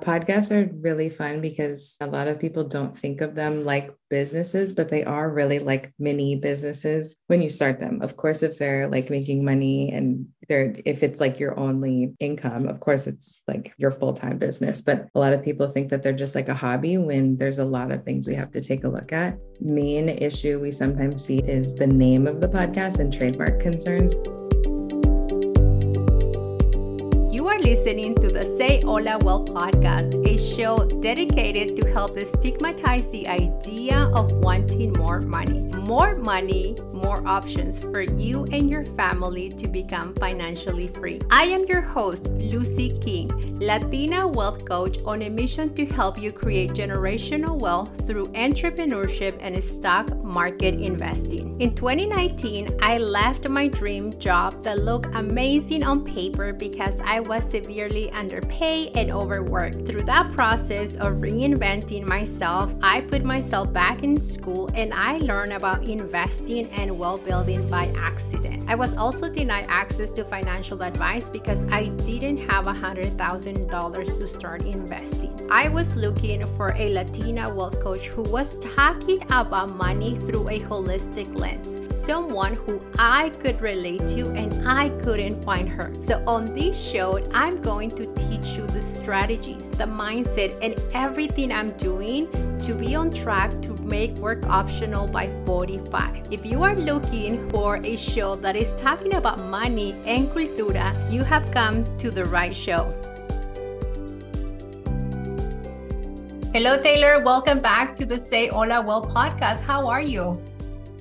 Podcasts are really fun because a lot of people don't think of them like businesses, but they are really like mini businesses when you start them. Of course, if they're like making money and they're, if it's like your only income, of course, it's like your full time business. But a lot of people think that they're just like a hobby when there's a lot of things we have to take a look at. Main issue we sometimes see is the name of the podcast and trademark concerns. Listening to the Say Hola Wealth podcast, a show dedicated to help destigmatize the idea of wanting more money. More money, more options for you and your family to become financially free. I am your host, Luzy King, Latina wealth coach on a mission to help you create generational wealth through entrepreneurship and stock market investing. In 2019, I left my dream job that looked amazing on paper because I was severely underpaid and overworked. Through that process of reinventing myself, I put myself back in school and I learned about investing and wealth building by accident. I was also denied access to financial advice because I didn't have $100,000 to start investing. I was looking for a Latina wealth coach who was talking about money through a holistic lens, someone who I could relate to and I couldn't find her. So, on this show, I'm going to teach you the strategies, the mindset, and everything I'm doing to be on track to make work optional by 45. If you are looking for a show that is talking about money and cultura, you have come to the right show. Hello, Taylor. Welcome back to the Say Hola Wealth podcast. How are you?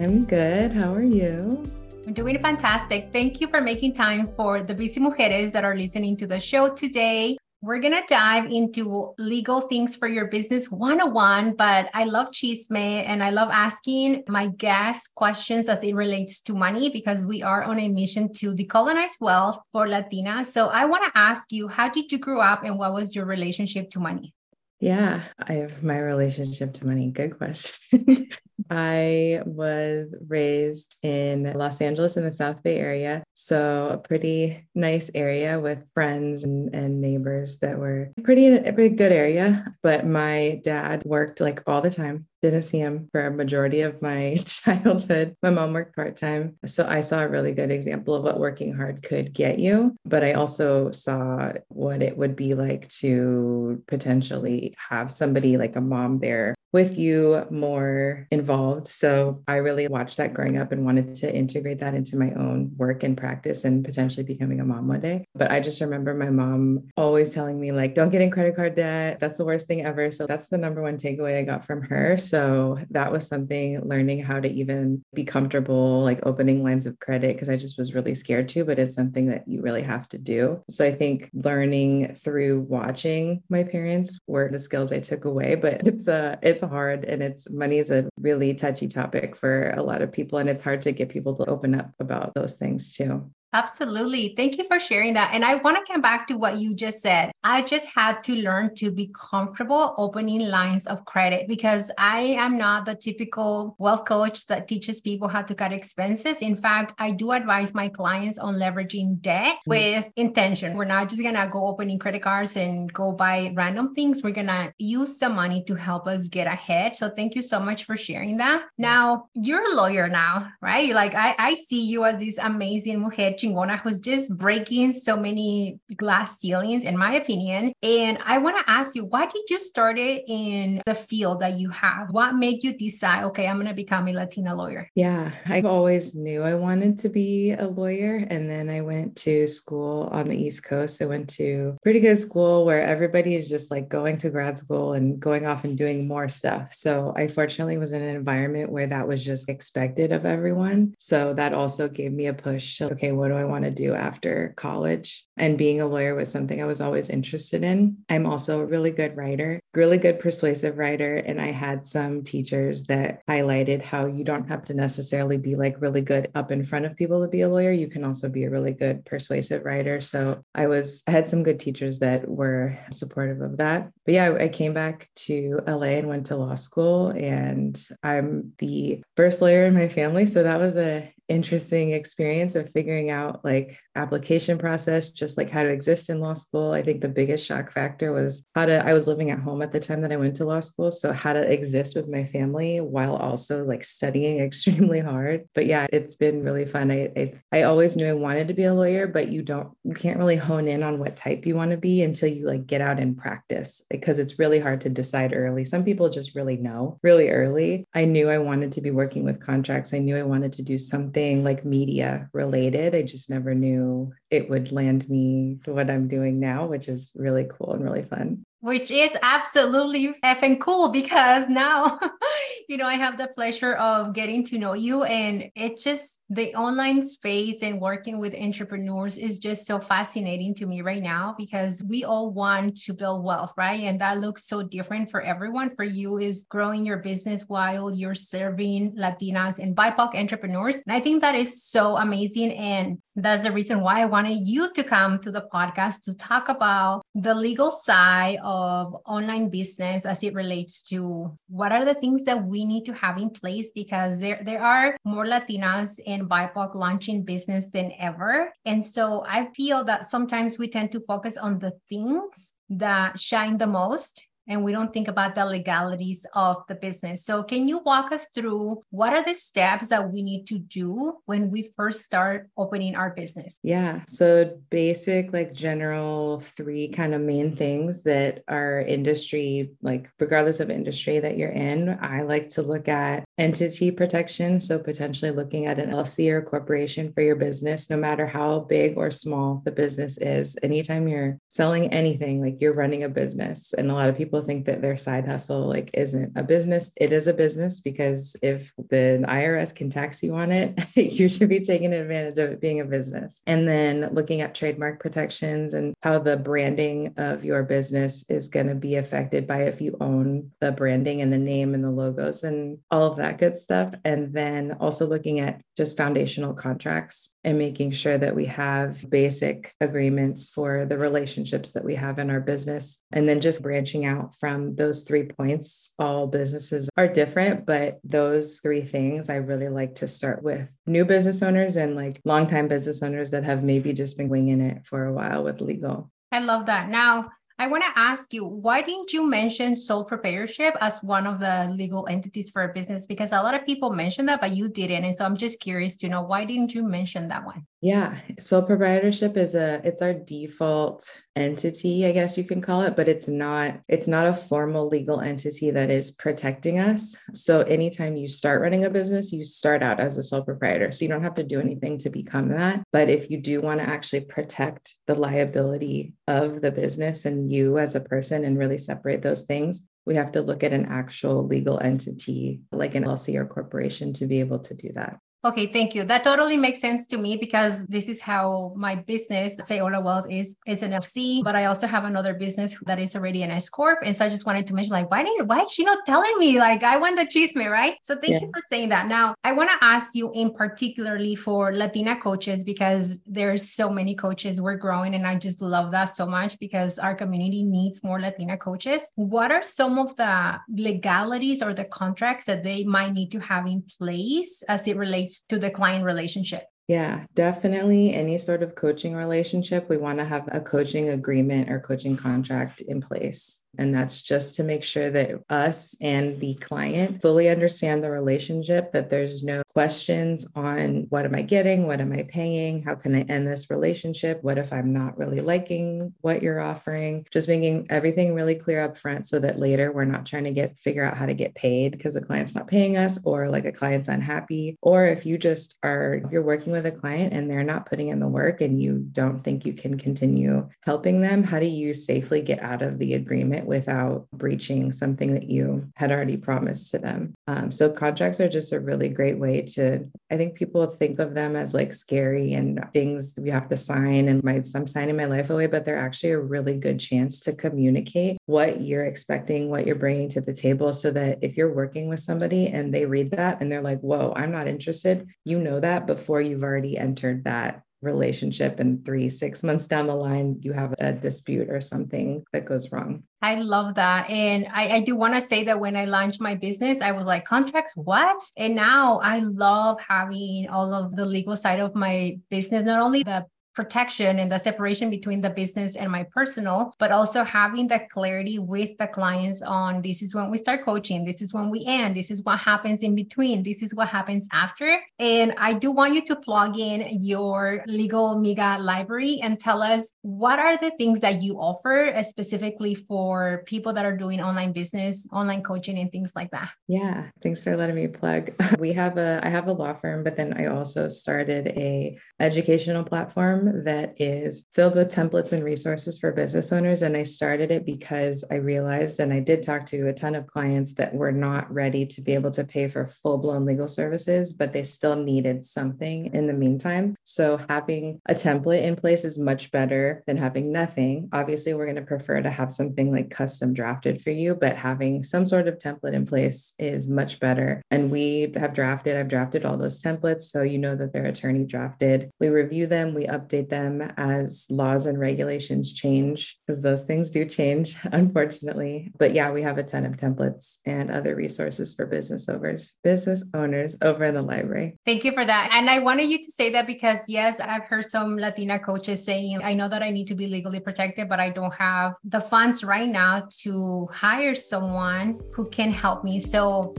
I'm good. How are you? I'm doing fantastic. Thank you for making time for the busy mujeres that are listening to the show today. We're going to dive into legal things for your business 101, but I love chisme and I love asking my guests questions as it relates to money because we are on a mission to decolonize wealth for Latinas. So I want to ask you, how did you grow up and what was your relationship to money? Yeah, I have my relationship to money. Good question. I was raised in Los Angeles in the South Bay area. So, a pretty nice area with friends and, and neighbors that were pretty, a pretty good area. But my dad worked like all the time didn't see him for a majority of my childhood. My mom worked part time. So I saw a really good example of what working hard could get you. But I also saw what it would be like to potentially have somebody like a mom there with you more involved. So I really watched that growing up and wanted to integrate that into my own work and practice and potentially becoming a mom one day. But I just remember my mom always telling me, like, don't get in credit card debt. That's the worst thing ever. So that's the number one takeaway I got from her. So that was something learning how to even be comfortable, like opening lines of credit, because I just was really scared to, but it's something that you really have to do. So I think learning through watching my parents were the skills I took away, but it's a, it's hard and it's money is a really touchy topic for a lot of people. And it's hard to get people to open up about those things too. Absolutely. Thank you for sharing that. And I want to come back to what you just said. I just had to learn to be comfortable opening lines of credit because I am not the typical wealth coach that teaches people how to cut expenses. In fact, I do advise my clients on leveraging debt mm-hmm. with intention. We're not just going to go opening credit cards and go buy random things. We're going to use the money to help us get ahead. So thank you so much for sharing that. Now, you're a lawyer now, right? Like I, I see you as this amazing mujer chingona who's just breaking so many glass ceilings, in my opinion. And I want to ask you, why did you start it in the field that you have? What made you decide, okay, I'm going to become a Latina lawyer? Yeah, I always knew I wanted to be a lawyer. And then I went to school on the East Coast. I went to pretty good school where everybody is just like going to grad school and going off and doing more stuff. So I fortunately was in an environment where that was just expected of everyone. So that also gave me a push to, okay, what do I want to do after college? And being a lawyer was something I was always interested in. I'm also a really good writer, really good persuasive writer. And I had some teachers that highlighted how you don't have to necessarily be like really good up in front of people to be a lawyer. You can also be a really good persuasive writer. So I was, I had some good teachers that were supportive of that. But yeah, I, I came back to LA and went to law school. And I'm the first lawyer in my family. So that was a interesting experience of figuring out like application process, just like how to exist in law school. I think the biggest shock factor was how to, I was living at home at the time that I went to law school. So how to exist with my family while also like studying extremely hard. But yeah, it's been really fun. I, I, I always knew I wanted to be a lawyer, but you don't, you can't really hone in on what type you want to be until you like get out and practice because it's really hard to decide early. Some people just really know really early. I knew I wanted to be working with contracts. I knew I wanted to do something like media related. I just never knew it would land me what I'm doing now, which is really cool and really fun which is absolutely effing cool because now, you know, I have the pleasure of getting to know you. And it's just the online space and working with entrepreneurs is just so fascinating to me right now because we all want to build wealth, right? And that looks so different for everyone. For you, is growing your business while you're serving Latinas and BIPOC entrepreneurs. And I think that is so amazing. And that's the reason why I wanted you to come to the podcast to talk about the legal side of of online business as it relates to what are the things that we need to have in place because there there are more Latinas and BIPOC launching business than ever. And so I feel that sometimes we tend to focus on the things that shine the most and we don't think about the legalities of the business. So, can you walk us through what are the steps that we need to do when we first start opening our business? Yeah. So, basic, like general three kind of main things that our industry, like regardless of industry that you're in, I like to look at entity protection. So, potentially looking at an LLC or corporation for your business, no matter how big or small the business is. Anytime you're selling anything, like you're running a business, and a lot of people people think that their side hustle like isn't a business it is a business because if the irs can tax you on it you should be taking advantage of it being a business. And then looking at trademark protections and how the branding of your business is going to be affected by if you own the branding and the name and the logos and all of that good stuff. And then also looking at just foundational contracts and making sure that we have basic agreements for the relationships that we have in our business. And then just branching out from those three points. All businesses are different, but those three things I really like to start with new business owners and like longtime business owners that have maybe just been winging it for a while with legal. I love that. Now, I want to ask you, why didn't you mention sole proprietorship as one of the legal entities for a business? Because a lot of people mention that, but you didn't. And so I'm just curious to know why didn't you mention that one? Yeah, sole proprietorship is a it's our default entity, I guess you can call it, but it's not it's not a formal legal entity that is protecting us. So anytime you start running a business, you start out as a sole proprietor. So you don't have to do anything to become that. But if you do want to actually protect the liability of the business and you as a person and really separate those things, we have to look at an actual legal entity like an LLC or corporation to be able to do that. Okay, thank you. That totally makes sense to me because this is how my business, say Hola Wealth, is it's an LC, but I also have another business that is already an S corp. And so I just wanted to mention, like, why didn't why is she not telling me? Like, I want the chisme, right? So thank yeah. you for saying that. Now, I want to ask you in particularly for Latina coaches because there's so many coaches we're growing, and I just love that so much because our community needs more Latina coaches. What are some of the legalities or the contracts that they might need to have in place as it relates to the client relationship? Yeah, definitely. Any sort of coaching relationship, we want to have a coaching agreement or coaching contract in place. And that's just to make sure that us and the client fully understand the relationship, that there's no questions on what am I getting? What am I paying? How can I end this relationship? What if I'm not really liking what you're offering? Just making everything really clear up front so that later we're not trying to get figure out how to get paid because the client's not paying us or like a client's unhappy. Or if you just are, you're working with a client and they're not putting in the work and you don't think you can continue helping them, how do you safely get out of the agreement? Without breaching something that you had already promised to them. Um, so contracts are just a really great way to, I think people think of them as like scary and things we have to sign and my, I'm signing my life away, but they're actually a really good chance to communicate what you're expecting, what you're bringing to the table so that if you're working with somebody and they read that and they're like, whoa, I'm not interested, you know that before you've already entered that relationship and three, six months down the line, you have a dispute or something that goes wrong. I love that. And I, I do want to say that when I launched my business, I was like, contracts, what? And now I love having all of the legal side of my business, not only the protection and the separation between the business and my personal, but also having the clarity with the clients on this is when we start coaching, this is when we end, this is what happens in between, this is what happens after. And I do want you to plug in your Legalmiga library and tell us what are the things that you offer uh, specifically for people that are doing online business, online coaching, and things like that. Yeah, thanks for letting me plug. We have a I have a law firm, but then I also started a educational platform that is filled with templates and resources for business owners. And I started it because I realized, and I did talk to a ton of clients that were not ready to be able to pay for full blown legal services, but they still needed something in the meantime. So having a template in place is much better than having nothing. Obviously, we're going to prefer to have something like custom drafted for you, but having some sort of template in place is much better. And we have drafted, I've drafted all those templates. So you know that they're attorney drafted. We review them, we update update them as laws and regulations change, because those things do change, unfortunately. But yeah, we have a ton of templates and other resources for business owners, business owners over in the library. Thank you for that. And I wanted you to say that because yes, I've heard some Latina coaches saying, I know that I need to be legally protected, but I don't have the funds right now to hire someone who can help me. So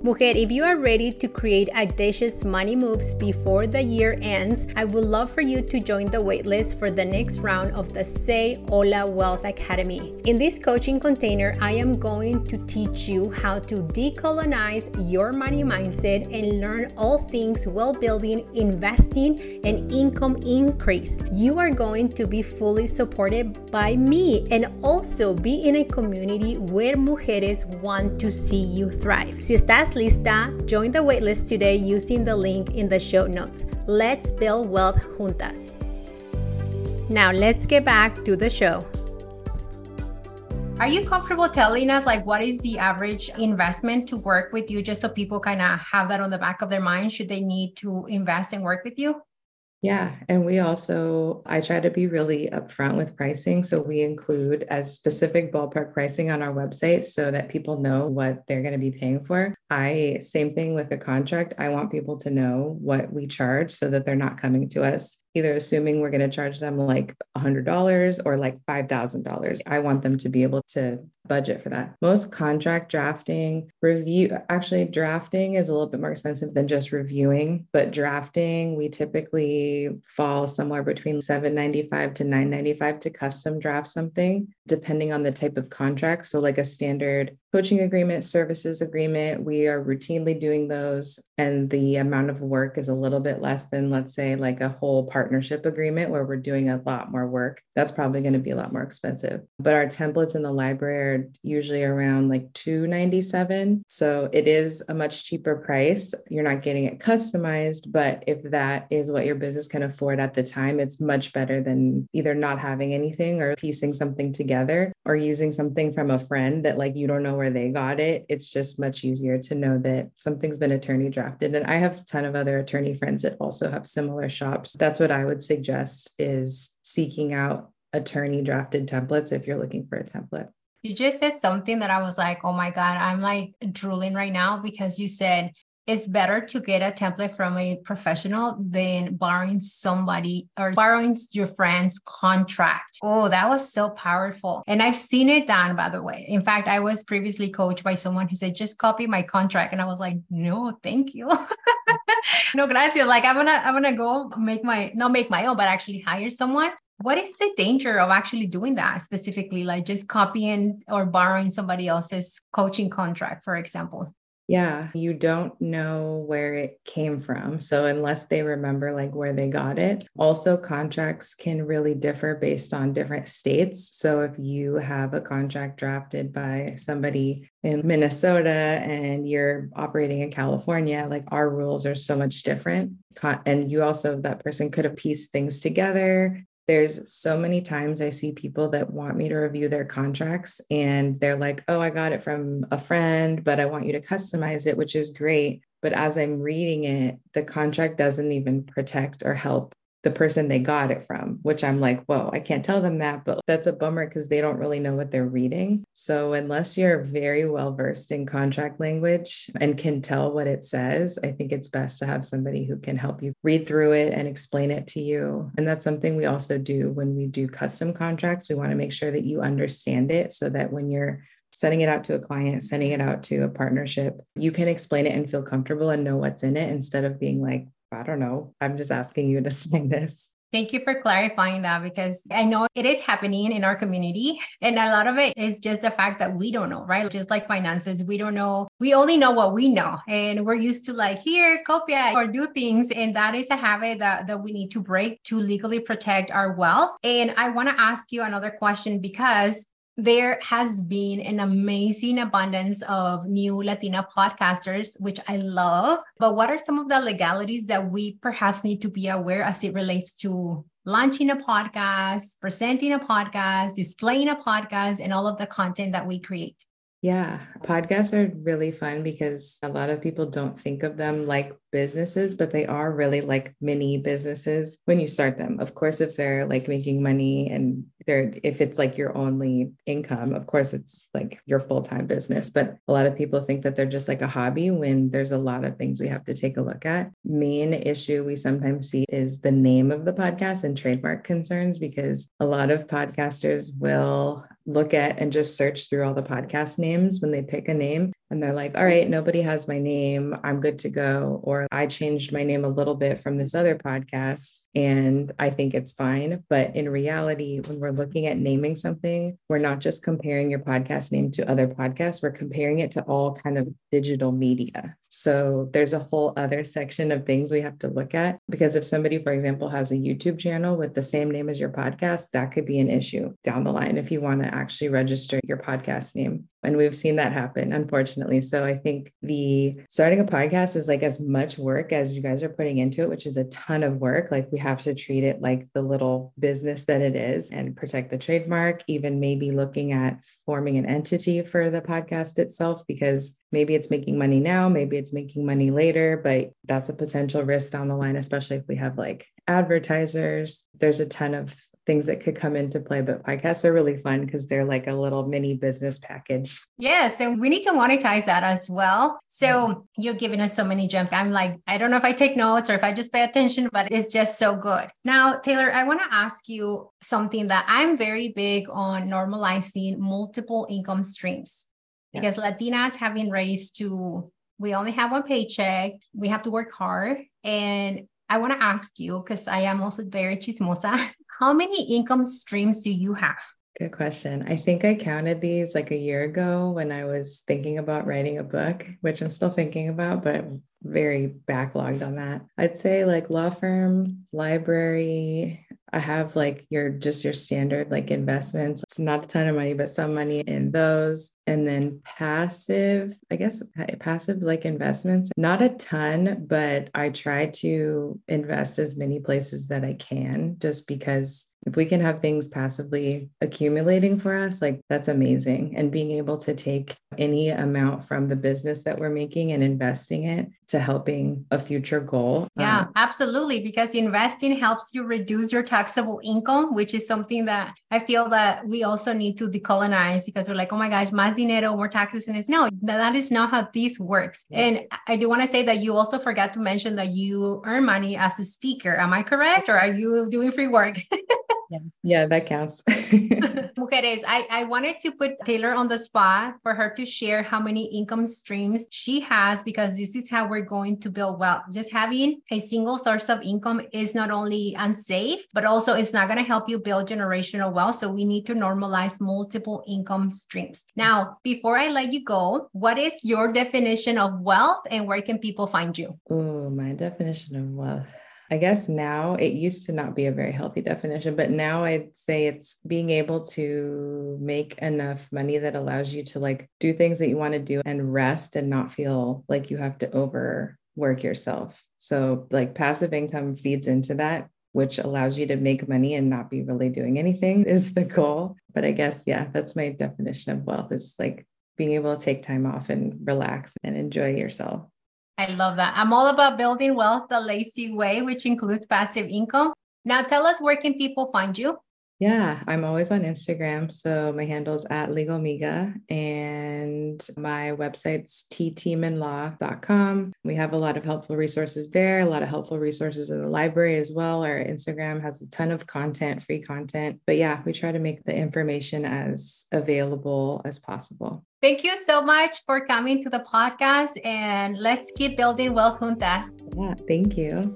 Mujer, if you are ready to create audacious money moves before the year ends, I would love for you to join the waitlist for the next round of the Say Hola Wealth Academy. In this coaching container, I am going to teach you how to decolonize your money mindset and learn all things wealth building, investing, and income increase. You are going to be fully supported by me and also be in a community where mujeres want to see you thrive. Si estás estás lista, join the waitlist today using the link in the show notes. Let's build wealth juntas. Now, let's get back to the show. Are you comfortable telling us like what is the average investment to work with you just so people kind of have that on the back of their mind should they need to invest and work with you? Yeah. And we also, I try to be really upfront with pricing. So we include as specific ballpark pricing on our website so that people know what they're going to be paying for. I, same thing with a contract. I want people to know what we charge so that they're not coming to us either assuming we're going to charge them like $100 or like $5,000. I want them to be able to budget for that. Most contract drafting, review, actually, drafting is a little bit more expensive than just reviewing, but drafting, we typically fall somewhere between 795 to 995 to custom draft something, depending on the type of contract. So, like a standard coaching agreement, services agreement, we are routinely doing those. And the amount of work is a little bit less than, let's say, like a whole partnership agreement where we're doing a lot more work. That's probably going to be a lot more expensive. But our templates in the library are usually around like 297. So it is a much cheaper price. You're not getting it customized, but if that is what your business can afford at the time, it's much better than either not having anything or piecing something together or using something from a friend that like you don't know where they got it. It's just much easier to know that something's been attorney drafted. And I have a ton of other attorney friends that also have similar shops. That's what I would suggest is seeking out attorney drafted templates if you're looking for a template. You just said something that I was like, oh my God, I'm like drooling right now because you said it's better to get a template from a professional than borrowing somebody or borrowing your friend's contract. Oh, that was so powerful. And I've seen it done, by the way. In fact, I was previously coached by someone who said, just copy my contract. And I was like, no, thank you. no, gracias. Like I'm gonna, I'm gonna go make my, not make my own, but actually hire someone what is the danger of actually doing that specifically like just copying or borrowing somebody else's coaching contract for example yeah, you don't know where it came from. So, unless they remember like where they got it, also contracts can really differ based on different states. So, if you have a contract drafted by somebody in Minnesota and you're operating in California, like our rules are so much different. And you also, that person could have pieced things together there's so many times I see people that want me to review their contracts and they're like, oh, I got it from a friend, but I want you to customize it, which is great. But as I'm reading it, the contract doesn't even protect or help the person they got it from, which I'm like, whoa, I can't tell them that, but that's a bummer because they don't really know what they're reading. So, unless you're very well versed in contract language and can tell what it says, I think it's best to have somebody who can help you read through it and explain it to you. And that's something we also do when we do custom contracts. We want to make sure that you understand it so that when you're sending it out to a client, sending it out to a partnership, you can explain it and feel comfortable and know what's in it instead of being like, I don't know. I'm just asking you to sign this. Thank you for clarifying that because I know it is happening in our community. And a lot of it is just the fact that we don't know, right? Just like finances, we don't know. We only know what we know. And we're used to like, here, copia or do things. And that is a habit that, that we need to break to legally protect our wealth. And I want to ask you another question because there has been an amazing abundance of new Latina podcasters, which I love. But what are some of the legalities that we perhaps need to be aware as it relates to launching a podcast, presenting a podcast, displaying a podcast, and all of the content that we create? Yeah, podcasts are really fun because a lot of people don't think of them like businesses, but they are really like mini businesses when you start them. Of course, if they're like making money and they're, if it's like your only income, of course, it's like your full time business. But a lot of people think that they're just like a hobby when there's a lot of things we have to take a look at. Main issue we sometimes see is the name of the podcast and trademark concerns because a lot of podcasters will look at and just search through all the podcast names when they pick a name and they're like, all right, nobody has my name. I'm good to go. Or I changed my name a little bit from this other podcast and I think it's fine. But in reality, when we're looking at naming something, we're not just comparing your podcast name to other podcasts, we're comparing it to all kind of digital media. So there's a whole other section of things we have to look at because if somebody, for example, has a YouTube channel with the same name as your podcast, that could be an issue down the line if you want to actually register your podcast name. And we've seen that happen, unfortunately. So I think the starting a podcast is like as much work as you guys are putting into it, which is a ton of work. Like we have to treat it like the little business that it is and protect the trademark, even maybe looking at forming an entity for the podcast itself, because maybe it's making money now, maybe it's making money later, but that's a potential risk down the line, especially if we have like advertisers. There's a ton of things that could come into play. But podcasts are really fun because they're like a little mini business package. Yeah. So we need to monetize that as well. So you're giving us so many gems. I'm like, I don't know if I take notes or if I just pay attention, but it's just so good. Now, Taylor, I want to ask you something that I'm very big on normalizing multiple income streams because yes. Latinas have been raised to, we only have one paycheck, we have to work hard. And I want to ask you, because I am also very chismosa. How many income streams do you have? Good question. I think I counted these like a year ago when I was thinking about writing a book, which I'm still thinking about, but very backlogged on that. I'd say like law firm, library, I have like your just your standard like investments. It's not a ton of money, but some money in those. And then passive, I guess passive like investments, not a ton, but I try to invest as many places that I can just because if we can have things passively accumulating for us, like that's amazing. And being able to take any amount from the business that we're making and investing it to helping a future goal. Yeah, um, absolutely. Because investing helps you reduce your taxable income, which is something that I feel that we also need to decolonize because we're like, oh my gosh, más dinero, more taxes. And it's no, that is not how this works. And I do want to say that you also forgot to mention that you earn money as a speaker. Am I correct? Or are you doing free work? Yeah, yeah that counts. Mujeres, I, I wanted to put Taylor on the spot for her to share how many income streams she has because this is how we're going to build wealth. Just having a single source of income is not only unsafe, but also it's not going to help you build generational wealth. So we need to normalize multiple income streams. Now, before I let you go, what is your definition of wealth and where can people find you? Oh, my definition of wealth. I guess now it used to not be a very healthy definition, but now I'd say it's being able to make enough money that allows you to like do things that you want to do and rest and not feel like you have to overwork yourself. So, like passive income feeds into that, which allows you to make money and not be really doing anything is the goal. But I guess, yeah, that's my definition of wealth is like being able to take time off and relax and enjoy yourself. I love that. I'm all about building wealth the lazy way, which includes passive income. Now tell us where can people find you? Yeah, I'm always on Instagram. So my handle is at legalmiga and my website's tiemanlaw.com. We have a lot of helpful resources there, a lot of helpful resources in the library as well. Our Instagram has a ton of content, free content. But yeah, we try to make the information as available as possible. Thank you so much for coming to the podcast and let's keep building wealth juntas. Yeah, thank you.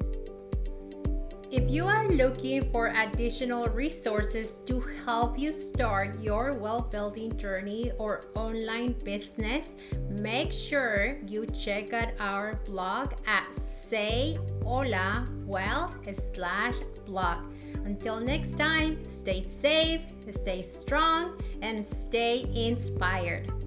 If you are looking for additional resources to help you start your wealth building journey or online business, make sure you check out our blog at sayholawealth slash blog. Until next time, stay safe, stay strong, and stay inspired.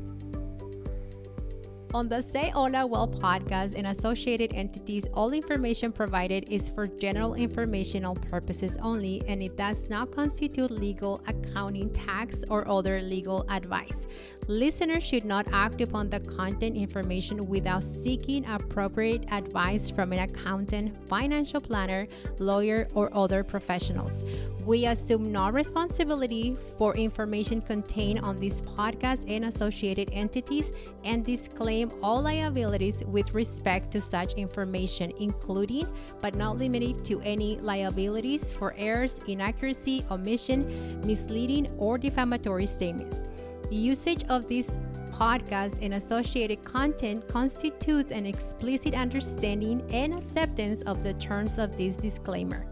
On the Say Hola Wealth podcast and associated entities, all information provided is for general informational purposes only and it does not constitute legal, accounting, tax, or other legal advice. Listeners should not act upon the content information without seeking appropriate advice from an accountant, financial planner, lawyer, or other professionals. We assume no responsibility for information contained on this podcast and associated entities and disclaim all liabilities with respect to such information, including but not limited to any liabilities for errors, inaccuracy, omission, misleading, or defamatory statements. Usage of this podcast and associated content constitutes an explicit understanding and acceptance of the terms of this disclaimer.